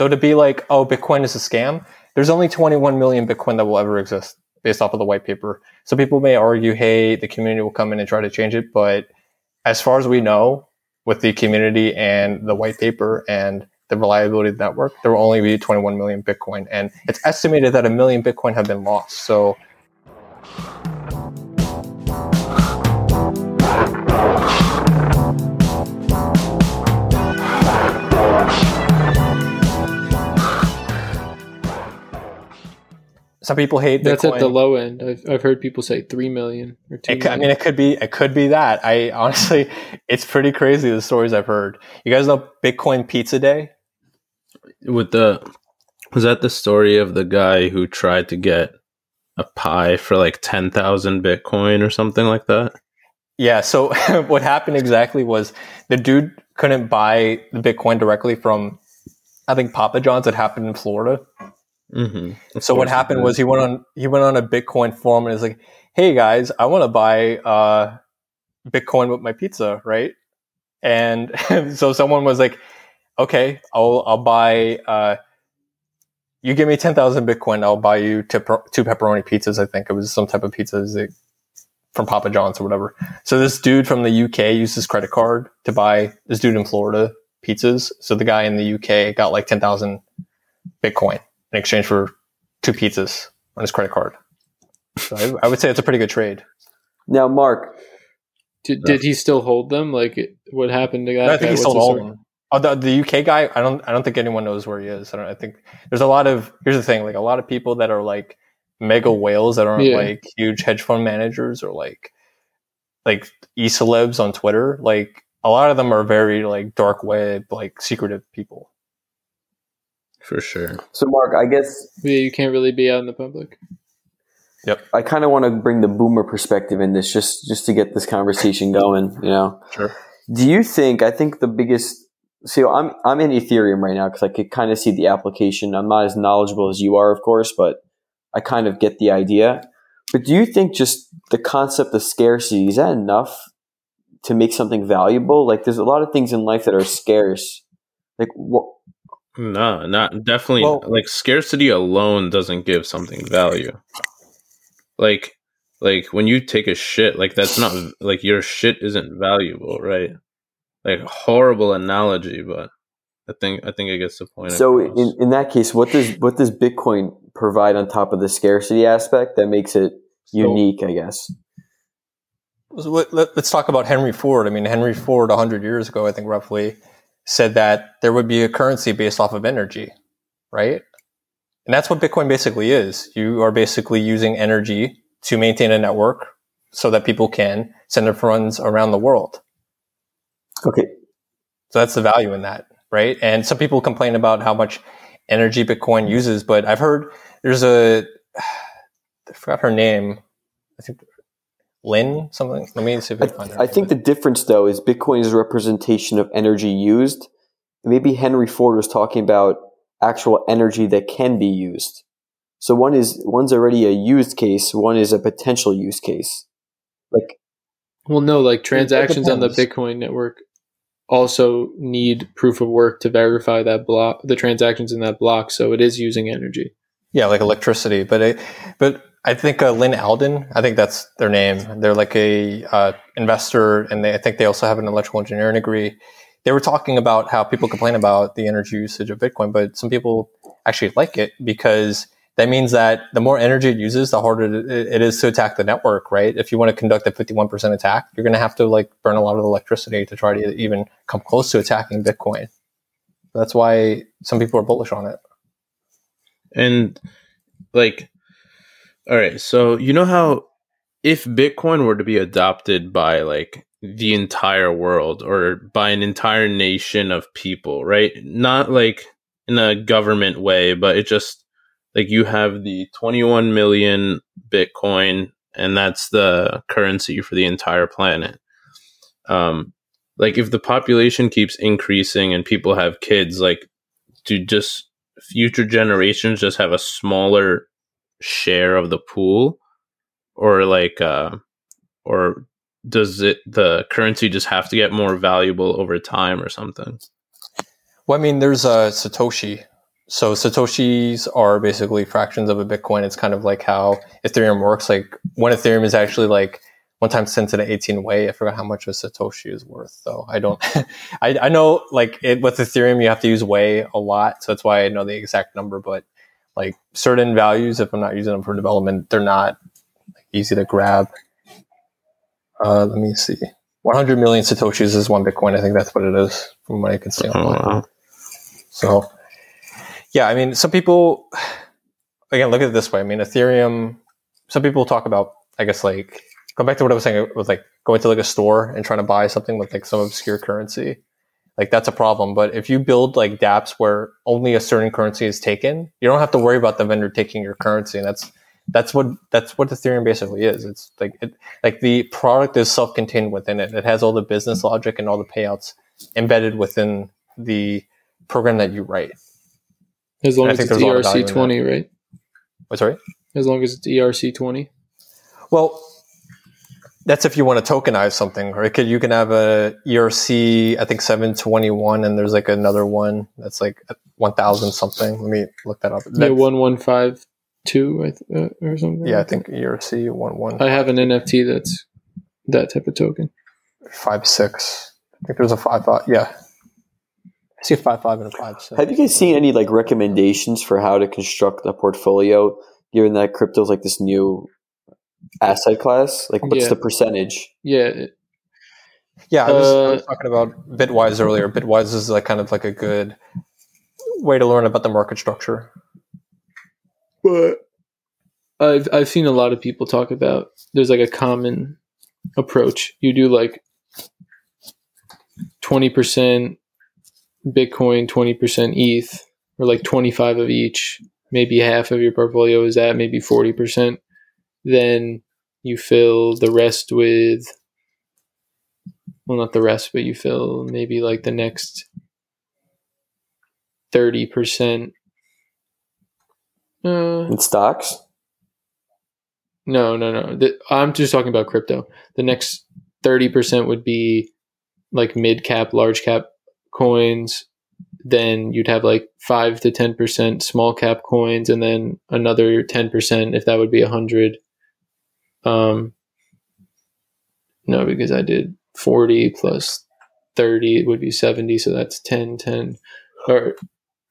So to be like, oh, Bitcoin is a scam, there's only 21 million Bitcoin that will ever exist based off of the white paper. So people may argue, hey, the community will come in and try to change it. But as far as we know, with the community and the white paper and the reliability of the network, there will only be 21 million Bitcoin. And it's estimated that a million Bitcoin have been lost. So some people hate That's Bitcoin. at the low end. I've, I've heard people say three million or two. It, could- I mean, it could be it could be that. I honestly, it's pretty crazy the stories I've heard. You guys know Bitcoin Pizza Day? with the was that the story of the guy who tried to get a pie for like 10,000 bitcoin or something like that Yeah. So what happened exactly was the dude couldn't buy the Bitcoin directly from, I think Papa John's. It happened in Florida. Mm-hmm. So what happened was he went on he went on a Bitcoin forum and is like, "Hey guys, I want to buy uh, Bitcoin with my pizza, right?" And so someone was like, "Okay, I'll I'll buy. Uh, you give me ten thousand Bitcoin, I'll buy you two, two pepperoni pizzas. I think it was some type of pizzas like, from Papa John's or whatever." So this dude from the UK used his credit card to buy this dude in Florida pizzas. So the guy in the UK got like ten thousand Bitcoin in exchange for two pizzas on his credit card. So I, I would say it's a pretty good trade. Now, Mark, did, did he still hold them? Like, what happened to that? I guy? think he What's sold the all of them. Oh, the, the UK guy, I don't, I don't think anyone knows where he is. I don't. I think there's a lot of. Here's the thing: like a lot of people that are like mega whales that aren't Yeah. like huge hedge fund managers or like like e celebs on Twitter. Like a lot of them are very like dark web, like secretive people. For sure so Mark, I guess Yeah, you can't really be out in the public. Yep. I kind of want to bring the boomer perspective in this, just just to get this conversation going. You know, Sure. do you think? I think the biggest. See, I'm I'm in Ethereum right now because I could kind of see the application. I'm not as knowledgeable as you are, of course, but I kind of get the idea. But do you think just the concept of scarcity is that enough to make something valuable? Like, there's a lot of things in life that are scarce. Like, what? No not definitely Well- like scarcity alone doesn't give something value like like when you take a shit like that's not like your shit isn't valuable right like horrible analogy but i think i think it gets the point So in, in that case, what does what does Bitcoin provide on top of the scarcity aspect that makes it unique? I guess. So let, let, us talk about Henry Ford. I mean, Henry Ford, 100 years ago, I think roughly, said that there would be a currency based off of energy, right? And that's what Bitcoin basically is. You are basically using energy to maintain a network so that people can send their funds around the world. Okay. So that's the value in that, right? And some people complain about how much energy Bitcoin uses, but I've heard there's a, I forgot her name. I think Lyn something. Let me see if I can find her. I, I think the difference though is Bitcoin is a representation of energy used. Maybe Henry Ford was talking about actual energy that can be used. So one is one's already a used case, one is a potential use case. Like Well, no, like transactions on the. Bitcoin network also need proof of work to verify that block, the transactions in that block. So it is using energy. Yeah, like electricity. But I, but I think uh, Lyn Alden, I think that's their name. They're like a uh, investor, and they, I think they also have an electrical engineering degree. They were talking about how people complain about the energy usage of Bitcoin, but some people actually like it because that means that the more energy it uses, the harder it is to attack the network, right? If you want to conduct a 51% attack, you're going to have to like burn a lot of electricity to try to even come close to attacking Bitcoin. That's why some people are bullish on it. And like, all right, so you know how if Bitcoin were to be adopted by like the entire world or by an entire nation of people, right? Not like in a government way, but it just like you have the 21 million Bitcoin and that's the currency for the entire planet. Um, like if the population keeps increasing and people have kids, like do just future generations just have a smaller share of the pool? Or like uh or does it the currency just have to get more valuable over time or something? Well, I mean, there's a Satoshi, so satoshis are basically fractions of a bitcoin. It's kind of like how ethereum works. Like one ethereum is actually like one time 10 to the 18 wei i forgot how much a satoshi is worth though. I don't I, I know like it with ethereum you have to use wei a lot. So that's why i know the exact number but like certain values if i'm not using them for development they're not easy to grab uh, let me see 100 million satoshis is one bitcoin i think that's what it is from what i can see Oh, online wow. so, yeah, I mean, some people, again, look at it this way. I mean, Ethereum, some people talk about, I guess, like, go back to what I was saying with like going to like a store and trying to buy something with like some obscure currency. Like, that's a problem. But if you build like dApps where only a certain currency is taken, you don't have to worry about the vendor taking your currency. And that's, that's what that's what Ethereum basically is. It's like it, like the product is self-contained within it. It has all the business logic and all the payouts embedded within the program that you write. As long I as it's there's a lot of value in ERC twenty, right? What, sorry? As long as it's ERC twenty. Well, that's if you want to tokenize something, or it could, you can have a ERC, I think 721, and there's like another one that's like 1000 something. Let me look that up. Yeah, one one five two, I uh, or something. yeah, I like think ERC that. 1156. I have an NFT that's that type of token. 5 6. I think there's a 5 five. Yeah. I see a 5 5 and a 5 6. Have you guys seen any like recommendations for how to construct a portfolio, given that crypto's like this new asset class? Like, what's Yeah. the percentage? Yeah, Yeah, I was, I was Uh, talking about Bitwise earlier. Bitwise is like kind of like a good way to learn about the market structure. but I've I've seen a lot of people talk about there's like a common approach. You do like twenty percent Bitcoin, twenty percent ETH, or like twenty five of each. Maybe half of your portfolio is that, maybe forty percent. Then you fill the rest with well not the rest, but you fill maybe like the next thirty percent uh, In stocks? no, no, no. The, I'm just talking about crypto. The next 30% would be like mid cap, large cap coins. Then you'd have like 5 to 10% small cap coins and then another 10% if that would be 100. Um no, because I did 40 plus 30 it would be 70, so that's 10 10 or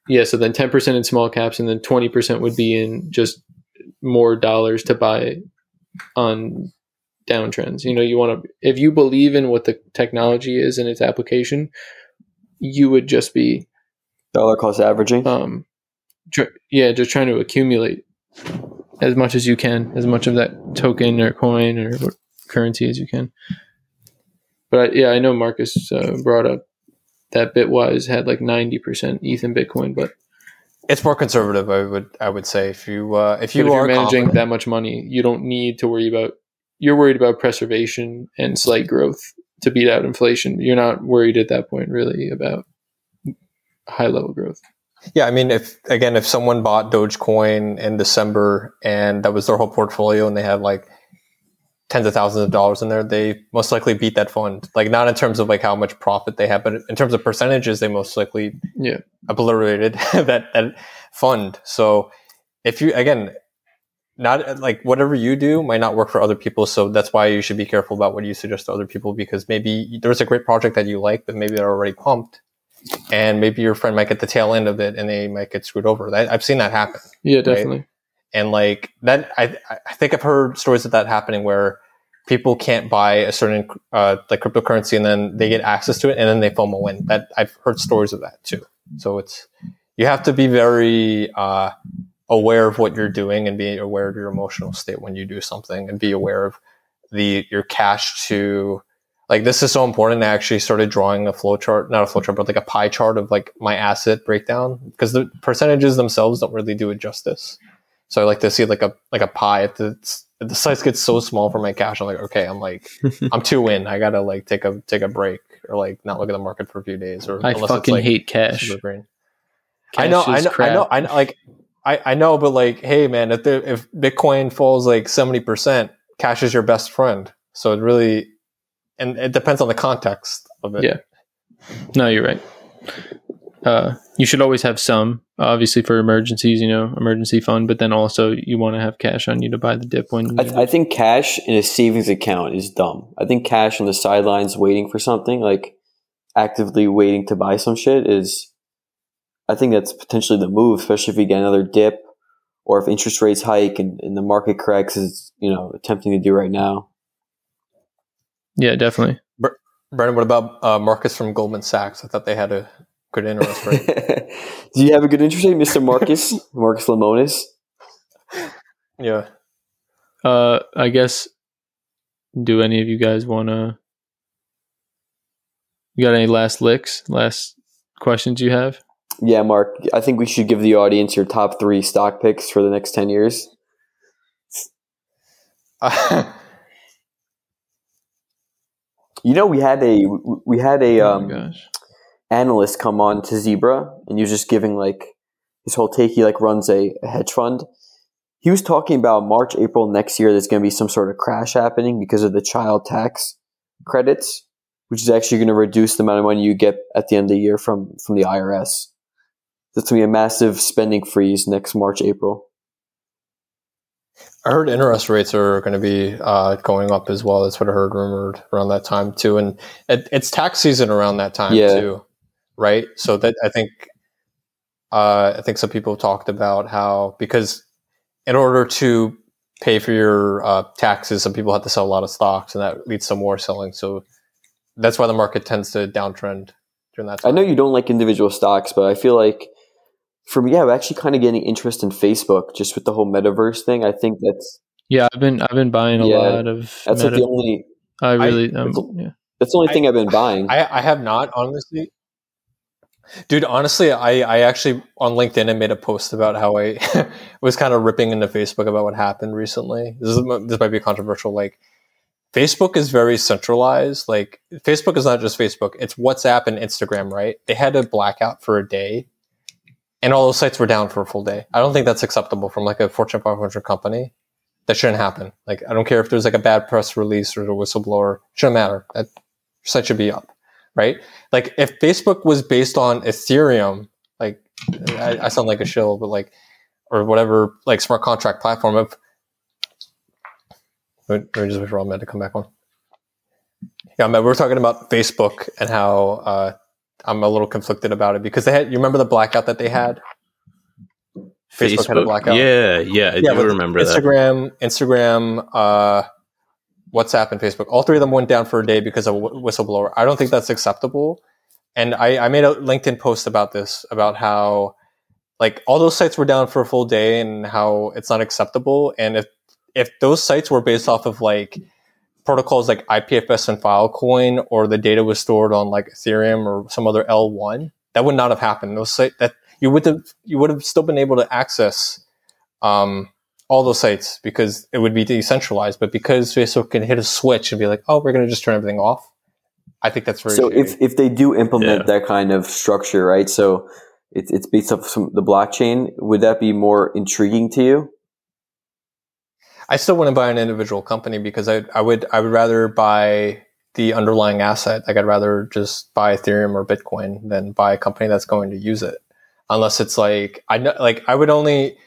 yeah, so then 10% in small caps and then 20% would be in just more dollars to buy on downtrends. You know, you want to, if you believe in what the technology is and its application, you would just be, Dollar cost averaging? um, tr- yeah, just trying to accumulate as much as you can, as much of that token or coin or currency as you can. But I, yeah, I know Marcus uh, brought up that Bitwise had like 90% ETH and Bitcoin, but It's more conservative, I would I would say. If you uh, if you are you're managing confident- that much money, you don't need to worry about. You're worried about preservation and slight growth to beat out inflation. You're not worried at that point really about high level growth. Yeah, I mean, if again, if someone bought Dogecoin in December and that was their whole portfolio, and they had like tens of thousands of dollars in there, they most likely beat that fund. Like not in terms of like how much profit they have, but in terms of percentages, they most likely Yeah. obliterated that that fund. So if you again, not like whatever you do might not work for other people. So that's why you should be careful about what you suggest to other people because maybe there's a great project that you like, but maybe they're already pumped. And maybe your friend might get the tail end of it and they might get screwed over. That, I've seen that happen Yeah, definitely. and like that i i think i've heard stories of that happening where people can't buy a certain uh like cryptocurrency and then they get access to it and then they FOMO in that i've heard stories of that too so it's you have to be very uh aware of what you're doing and be aware of your emotional state when you do something and be aware of the your cash to like this is so important. I actually started drawing a flow chart, not a flow chart, but like a pie chart of like my asset breakdown because the percentages themselves don't really do it justice. So I like to see like a like a pie. If the, if the size gets so small for my cash, I'm like, okay, I'm like, I'm too in. I gotta like take a take a break or like not look at the market for a few days. Or I fucking like, hate cash. Cash I know, I know, I know, I know. Like, I, I know, but like, hey, man, if the, if Bitcoin falls like seventy percent, cash is your best friend. So it really, and it depends on the context of it. Yeah. No, you're right. uh, you should always have some, obviously for emergencies, you know, emergency fund, but then also you want to have cash on you to buy the dip when. I, th- I think cash in a savings account is dumb. I think cash on the sidelines waiting for something like actively waiting to buy some shit is. I think that's potentially the move, especially if you get another dip or if interest rates hike and, and the market corrects, is you know attempting to do right now. Yeah, definitely. Brendan, what about uh, Marcus from Goldman Sachs? I thought they had a good interest rate. Do you have a good interest rate, Mr. Marcus? Marcus Lemonis? Yeah. Uh, I guess. Do any of you guys want to? You got any last licks? Last questions you have? Yeah, Mark. I think we should give the audience your top three stock picks for the next ten years. you know, we had a we had a oh um, analyst come on to Zebra, and he was just giving like his whole take. He like runs a, a hedge fund. He was talking about March, April next year. There's going to be some sort of crash happening because of the child tax credits, which is actually going to reduce the amount of money you get at the end of the year from from the IRS. That's going to be a massive spending freeze next March, April. I heard interest rates are going to be uh, going up as well. That's what I heard rumored around that time too, and it, it's tax season around that time Yeah. too, right? So that I think uh, I think some people talked about how because in order to pay for your uh, taxes, some people have to sell a lot of stocks, and that leads to more selling. So that's why the market tends to downtrend during that Time. I know you don't like individual stocks, but I feel like for me, yeah, I'm actually kind of getting interest in Facebook just with the whole metaverse thing. I think that's Yeah, I've been I've been buying a Yeah, lot of. that's like the only I really um, it's- yeah. that's the only I- thing I've been buying. I, I have not honestly. Dude, honestly, I, I actually on LinkedIn I made a post about how I was kind of ripping into Facebook about what happened recently. This is this might be controversial. Like, Facebook is very centralized. Like, Facebook is not just Facebook; it's WhatsApp and Instagram. Right? They had a blackout for a day, and all those sites were down for a full day. I don't think that's acceptable from like a Fortune 500 company. That shouldn't happen. Like, I don't care if there's like a bad press release or a whistleblower. Shouldn't matter. That site should be up, right? Like if Facebook was based on Ethereum, like I, I sound like a shill, but like or whatever like smart contract platform of let me just wait for all men to come back on. Yeah, man, we're talking about Facebook and how uh, I'm a little conflicted about it because they had you remember the blackout that they had? Facebook, had a blackout. Yeah, yeah, I Yeah, do remember that. Instagram, Instagram, uh, WhatsApp, and Facebook. All three of them went down for a day because of a whistleblower. I don't think that's acceptable. And I, I made a LinkedIn post about this, about how like all those sites were down for a full day and how it's not acceptable. And if if those sites were based off of like protocols like IPFS and Filecoin, or the data was stored on like Ethereum or some other L1, that would not have happened. Those site that you would have you would have still been able to access um, all those sites because it would be decentralized. But because Facebook can hit a switch and be like, oh, we're going to just turn everything off. I think that's very so shady. if, if they do implement Yeah. that kind of structure, right? So it's it's based off some the blockchain. Would that be more intriguing to you? I still wouldn't buy an individual company because I, I would I would rather buy the underlying asset. Like I'd rather just buy Ethereum or Bitcoin than buy a company that's going to use it. Unless it's like I know like I would only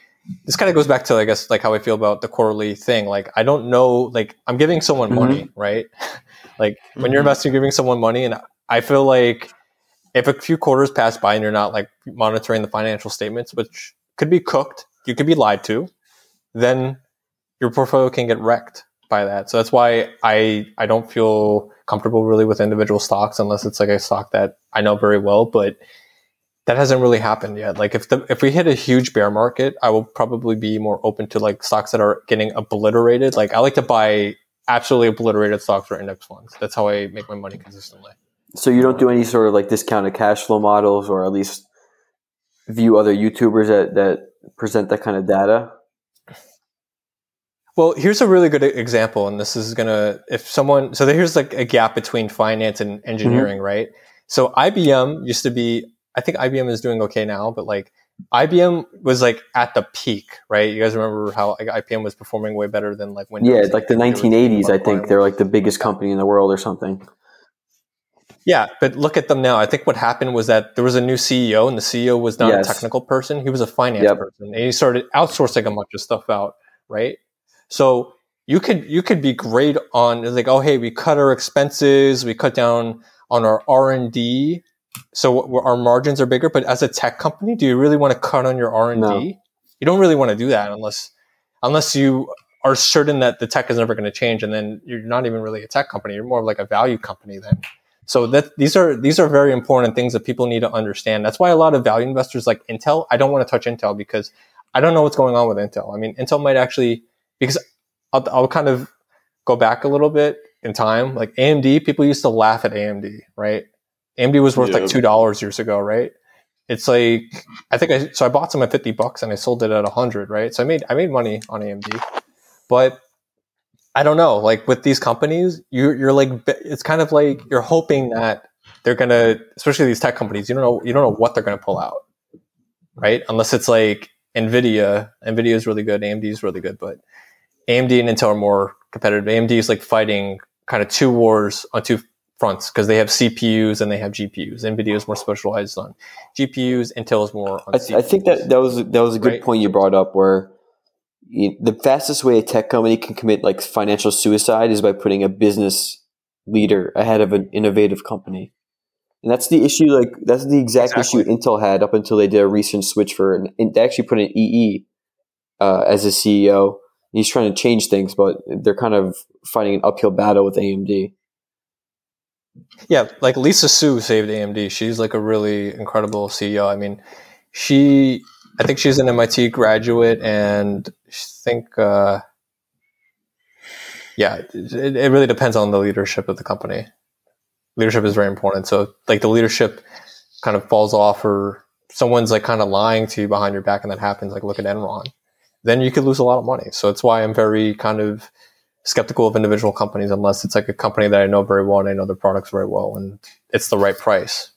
this kind of goes back to I guess like how I feel about the quarterly thing. Like I don't know like I'm giving someone Mhm. money, right? like when you're Mhm. investing, you're giving someone money and I feel like if a few quarters pass by and you're not like monitoring the financial statements, which could be cooked, you could be lied to, then your portfolio can get wrecked by that. So that's why I I don't feel comfortable really with individual stocks unless it's like a stock that I know very well, but that hasn't really happened yet. Like if the if we hit a huge bear market, I will probably be more open to like stocks that are getting obliterated. Like I like to buy absolutely obliterated stocks or index funds. That's how I make my money consistently. So you don't do any sort of like discounted cash flow models, or at least view other YouTubers that that present that kind of data. Well, here's a really good example, and this is gonna if someone so here's like a gap between finance and engineering, mm-hmm. right? So IBM used to be, I think IBM is doing okay now, but like IBM was like at the peak, right? You guys remember how like, IBM was performing way better than like Windows? Yeah, like the 1980s. I think they're like the biggest company in the world or something. Yeah, but look at them now. I think what happened was that there was a new CEO, and the CEO was not Yes. a technical person; he was a finance Yep. person, and he started outsourcing a bunch of stuff out. Right. So you could you could be great on like, oh hey, we cut our expenses, we cut down on our R and D, so our margins are bigger. But as a tech company, do you really want to cut on your R and D? You don't really want to do that unless unless you are certain that the tech is never going to change, and then you're not even really a tech company. You're more of like a value company then. So that these are these are very important things that people need to understand. That's why a lot of value investors like Intel. I don't want to touch Intel because I don't know what's going on with Intel. I mean, Intel might actually because I'll, I'll kind of go back a little bit in time. Like AMD, people used to laugh at AMD, right? AMD was worth Yeah. like two dollars years ago, right? It's like I think I so I bought some at fifty bucks and I sold it at a hundred, right? So I made I made money on AMD, but I don't know. Like with these companies, you you're like it's kind of like you're hoping that they're gonna, especially these tech companies. You don't know you don't know what they're gonna pull out, right? Unless it's like Nvidia. Nvidia is really good. AMD is really good, but AMD and Intel are more competitive. AMD is like fighting kind of two wars on two fronts because they have CPUs and they have GPUs. Nvidia is more specialized on GPUs. Intel is more on I, CPUs. I think that that was that was a good Right. point you brought up. Where you, the fastest way a tech company can commit like financial suicide is by putting a business leader ahead of an innovative company, and that's the issue. Like that's the exact Exactly. issue Intel had up until they did a recent switch for. An, and they actually put an EE uh, as a CEO. He's trying to change things, but they're kind of fighting an uphill battle with AMD. Yeah, like Lisa Su saved AMD. She's like a really incredible CEO. I mean, she, I think she's an MIT graduate, and I think, uh, yeah, it, it really depends on the leadership of the company. Leadership is very important. So, like, the leadership kind of falls off, or someone's like kind of lying to you behind your back, and that happens. Like, look at Enron. Then you could lose a lot of money. So, it's why I'm very kind of skeptical of individual companies unless it's like a company that I know very well and I know their products very well and it's the right price.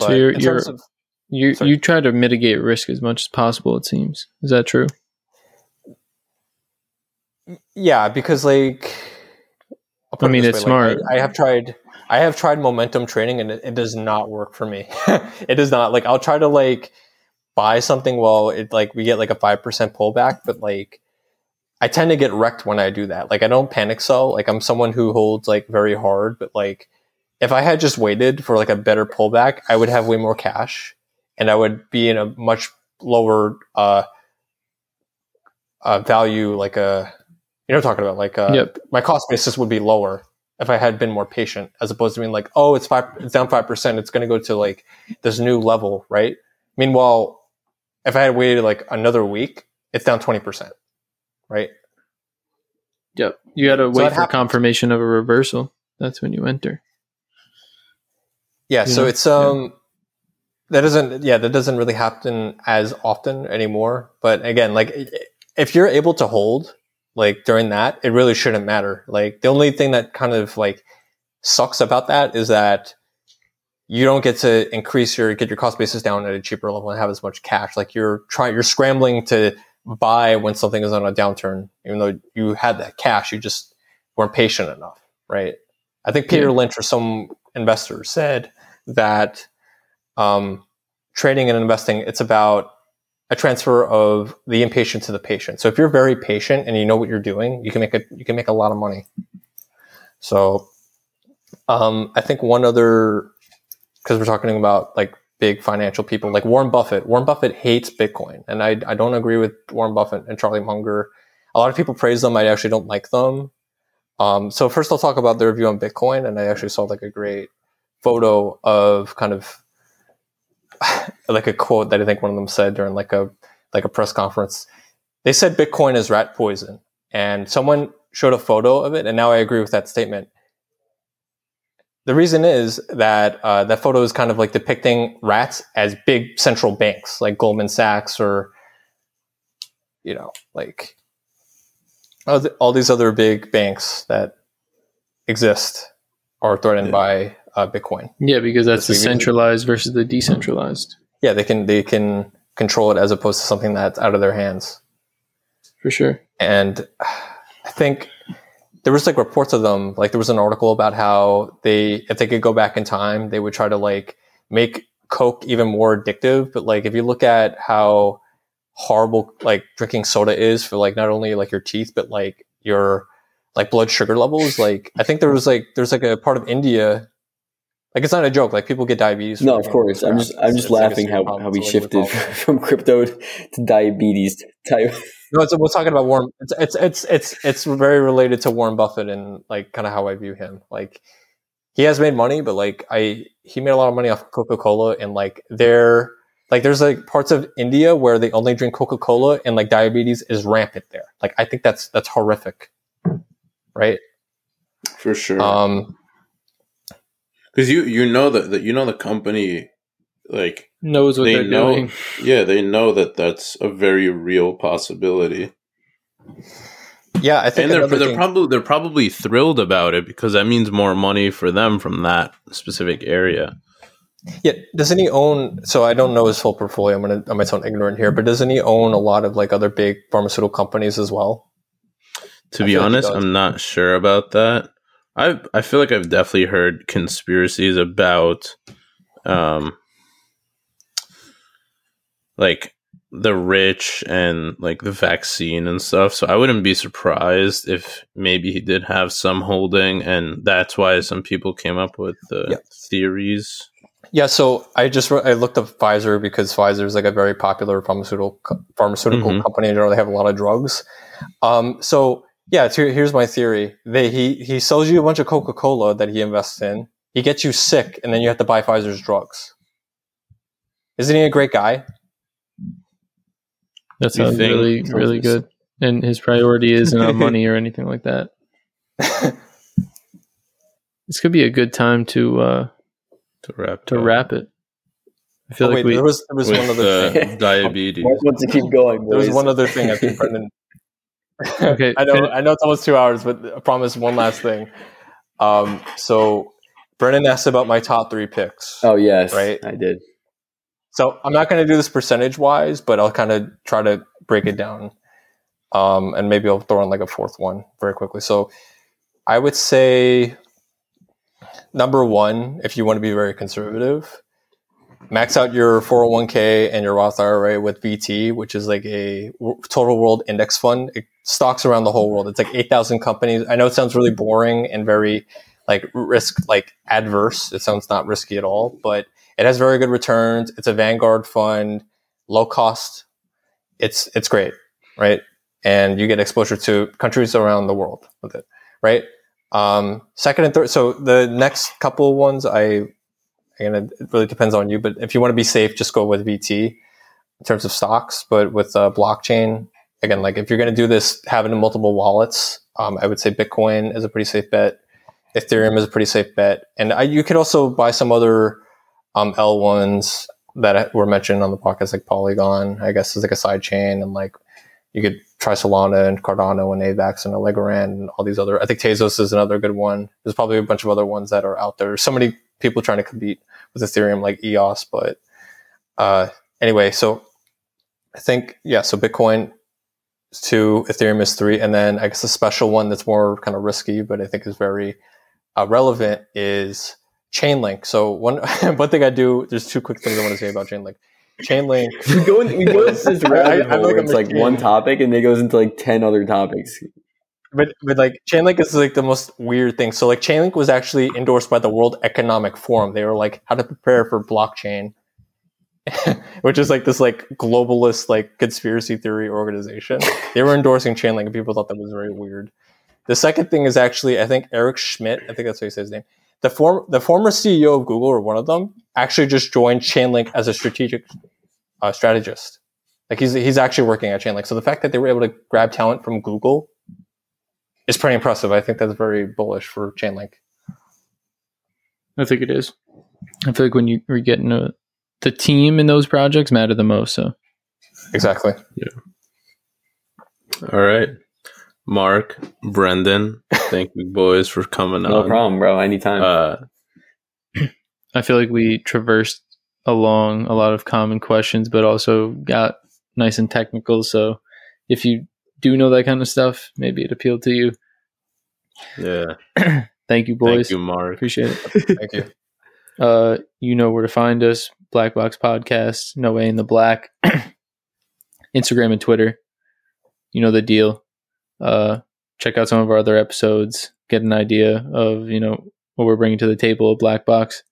So you're- you're- of- You Sorry. you try to mitigate risk as much as possible. It seems is that true? yeah, because like I it mean, this it's way, like, smart. I, I have tried I have tried momentum trading and it, it does not work for me. it does not like I'll try to like buy something well it like we get like a five percent pullback, but like I tend to get wrecked when I do that. Like I don't panic sell. Like I'm someone who holds like very hard, but like if I had just waited for like a better pullback, I would have way more cash and I would be in a much lower uh, uh value like a you know I'm talking about like uh Yep. my cost basis would be lower if I had been more patient as opposed to being like, oh, it's five it's down five percent, it's gonna go to like this new level, right? Meanwhile, if I had waited like another week, it's down twenty percent. Right? Yep. You got to wait it for happens. confirmation of a reversal. That's when you enter. Yeah, You so know? it's um that doesn't yeah, that doesn't really happen as often anymore. But again, like if you're able to hold like during that, it really shouldn't matter. Like the only thing that kind of like sucks about that is that you don't get to increase your get your cost basis down at a cheaper level and have as much cash. Like you're trying you're scrambling to buy when something is on a downturn, even though you had that cash, you just weren't patient enough, right? I think Peter Lynch or some investor said that um, trading and investing it's about a transfer of the impatient to the patient. So if you're very patient and you know what you're doing, you can make a you can make a lot of money. So um, I think one other because we're talking about like big financial people like Warren Buffett. Warren Buffett hates Bitcoin, and I I don't agree with Warren Buffett and Charlie Munger. A lot of people praise them. I actually don't like them. Um, so first, I'll talk about their view on Bitcoin, and I actually saw like a great photo of kind of like a quote that I think one of them said during like a like a press conference. They said Bitcoin is rat poison, and someone showed a photo of it, and now I agree with that statement. The reason is that uh, that photo is kind of like depicting rats as big central banks, like Goldman Sachs or you know, like all, the, all these other big banks that exist are threatened Yeah. by uh, Bitcoin. Yeah, because that's the centralized versus the decentralized, Yeah, they can they can control it as opposed to something that's out of their hands. for sure. And I think there was like reports of them. Like there was an article about how they, if they could go back in time, they would try to like make Coke even more addictive. But like if you look at how horrible like drinking soda is for like not only like your teeth but like your like blood sugar levels, like I think there was like there's like a part of India. Like it's not a joke. Like people get diabetes. No, of course. I'm just I'm just it's laughing serious how, problem. how we It's shifted from crypto to diabetes type. No, it's, we're talking about Warren. It's, it's it's it's it's very related to Warren Buffett and like kind of how I view him. Like he has made money, but like I he made a lot of money off Coca Cola and like there like there's like parts of India where they only drink Coca Cola and like diabetes is rampant there. Like I think that's that's horrific, right? for sure. Um, Because you you know that that you know the company, like Knows what they they're know, doing. yeah, they know that that's a very real possibility, yeah, I think and they're they're thing- probably they're probably thrilled about it because that means more money for them from that specific area. Yeah, doesn't he own? So I don't know his full portfolio. I'm gonna I might sound ignorant here, but doesn't he own a lot of like other big pharmaceutical companies as well? To I be feel like honest. I'm not sure about that. I I feel like I've definitely heard conspiracies about, um, like the rich and like the vaccine and stuff. So I wouldn't be surprised if maybe he did have some holding, and that's why some people came up with the Yeah. theories. Yeah, so I just I looked up Pfizer because Pfizer is like a very popular pharmaceutical pharmaceutical Mhm. company. In general, they have a lot of drugs. Um, so yeah, so here's my theory: they he he sells you a bunch of Coca Cola that he invests in. He gets you sick, and then you have to buy Pfizer's drugs. Isn't he a great guy? That sounds think- really, really good. And his priority isn't on money or anything like that. This could be a good time to uh, To wrap to up wrap it. I feel oh, like wait, we there was there was with one other thing. uh, diabetes. Mark wants to keep going. There was one other thing I think Brendan. Okay, I know I know it's almost two hours, but I promise one last thing. Um, so Brendan asked about my top three picks. Oh yes, Right. I did. So I'm not going to do this percentage wise, but I'll kind of try to break it down. Um, and maybe I'll throw in like a fourth one very quickly. So I would say number one, if you want to be very conservative, max out your 401k and your Roth IRA with VT, which is like a total world index fund. It stocks around the whole world. It's like 8,000 companies. I know it sounds really boring and very like risk, like adverse. It sounds not risky at all, but it has very good returns. It's a Vanguard fund, low cost. It's it's great, right? And you get exposure to countries around the world with it, right? Um, second and third. So the next couple ones, I again, it really depends on you. But if you want to be safe, just go with VT in terms of stocks. But with uh, blockchain, again, like if you're going to do this, having multiple wallets, um, I would say Bitcoin is a pretty safe bet. Ethereum is a pretty safe bet, and I, you could also buy some other um, L ones that were mentioned on the podcast, like Polygon. I guess is like a side chain, and like you could try Solana and Cardano and Avax and Algorand and all these other. I think Tezos is another good one. There's probably a bunch of other ones that are out there. So many people trying to compete with Ethereum, like EOS. But uh, anyway, so I think yeah. So Bitcoin two, Ethereum is three, and then I guess a special one that's more kind of risky, but I think is very uh, relevant is Chainlink. So one one thing I do, there's two quick things I want to say about Chainlink. Chainlink. We go, in, we go into this I- I like it's like machine. one topic and it goes into like ten other topics. But but like Chainlink is like the most weird thing. So like Chainlink was actually endorsed by the World Economic Forum. They were like how to prepare for blockchain, which is like this like globalist like conspiracy theory organization. They were endorsing Chainlink, and people thought that was very weird. The second thing is actually I think Eric Schmidt. I think that's how you say his name. The form the former CEO of Google or one of them actually just joined Chainlink as a strategic uh, strategist. Like he's he's actually working at Chainlink. So the fact that they were able to grab talent from Google is pretty impressive. I think that's very bullish for Chainlink. I think it is. I feel like when you are getting a, the team in those projects matter the most. So Exactly. Yeah. All right. Mark, Brendan, thank you boys for coming No on. No problem, bro. Anytime. Uh, I feel like we traversed along a lot of common questions, but also got nice and technical. So if you do know that kind of stuff, maybe it appealed to you. Yeah. Thank you, boys. Thank you, Mark. Appreciate it. Thank you. Uh, you know where to find us. Black Box Podcast, No Way in the Black. Instagram and Twitter. You know the deal. Uh, check out some of our other episodes. Get an idea of you know what we're bringing to the table. Black Box.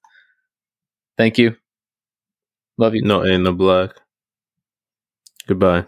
Thank you. Love you. No, Way in the black. Goodbye.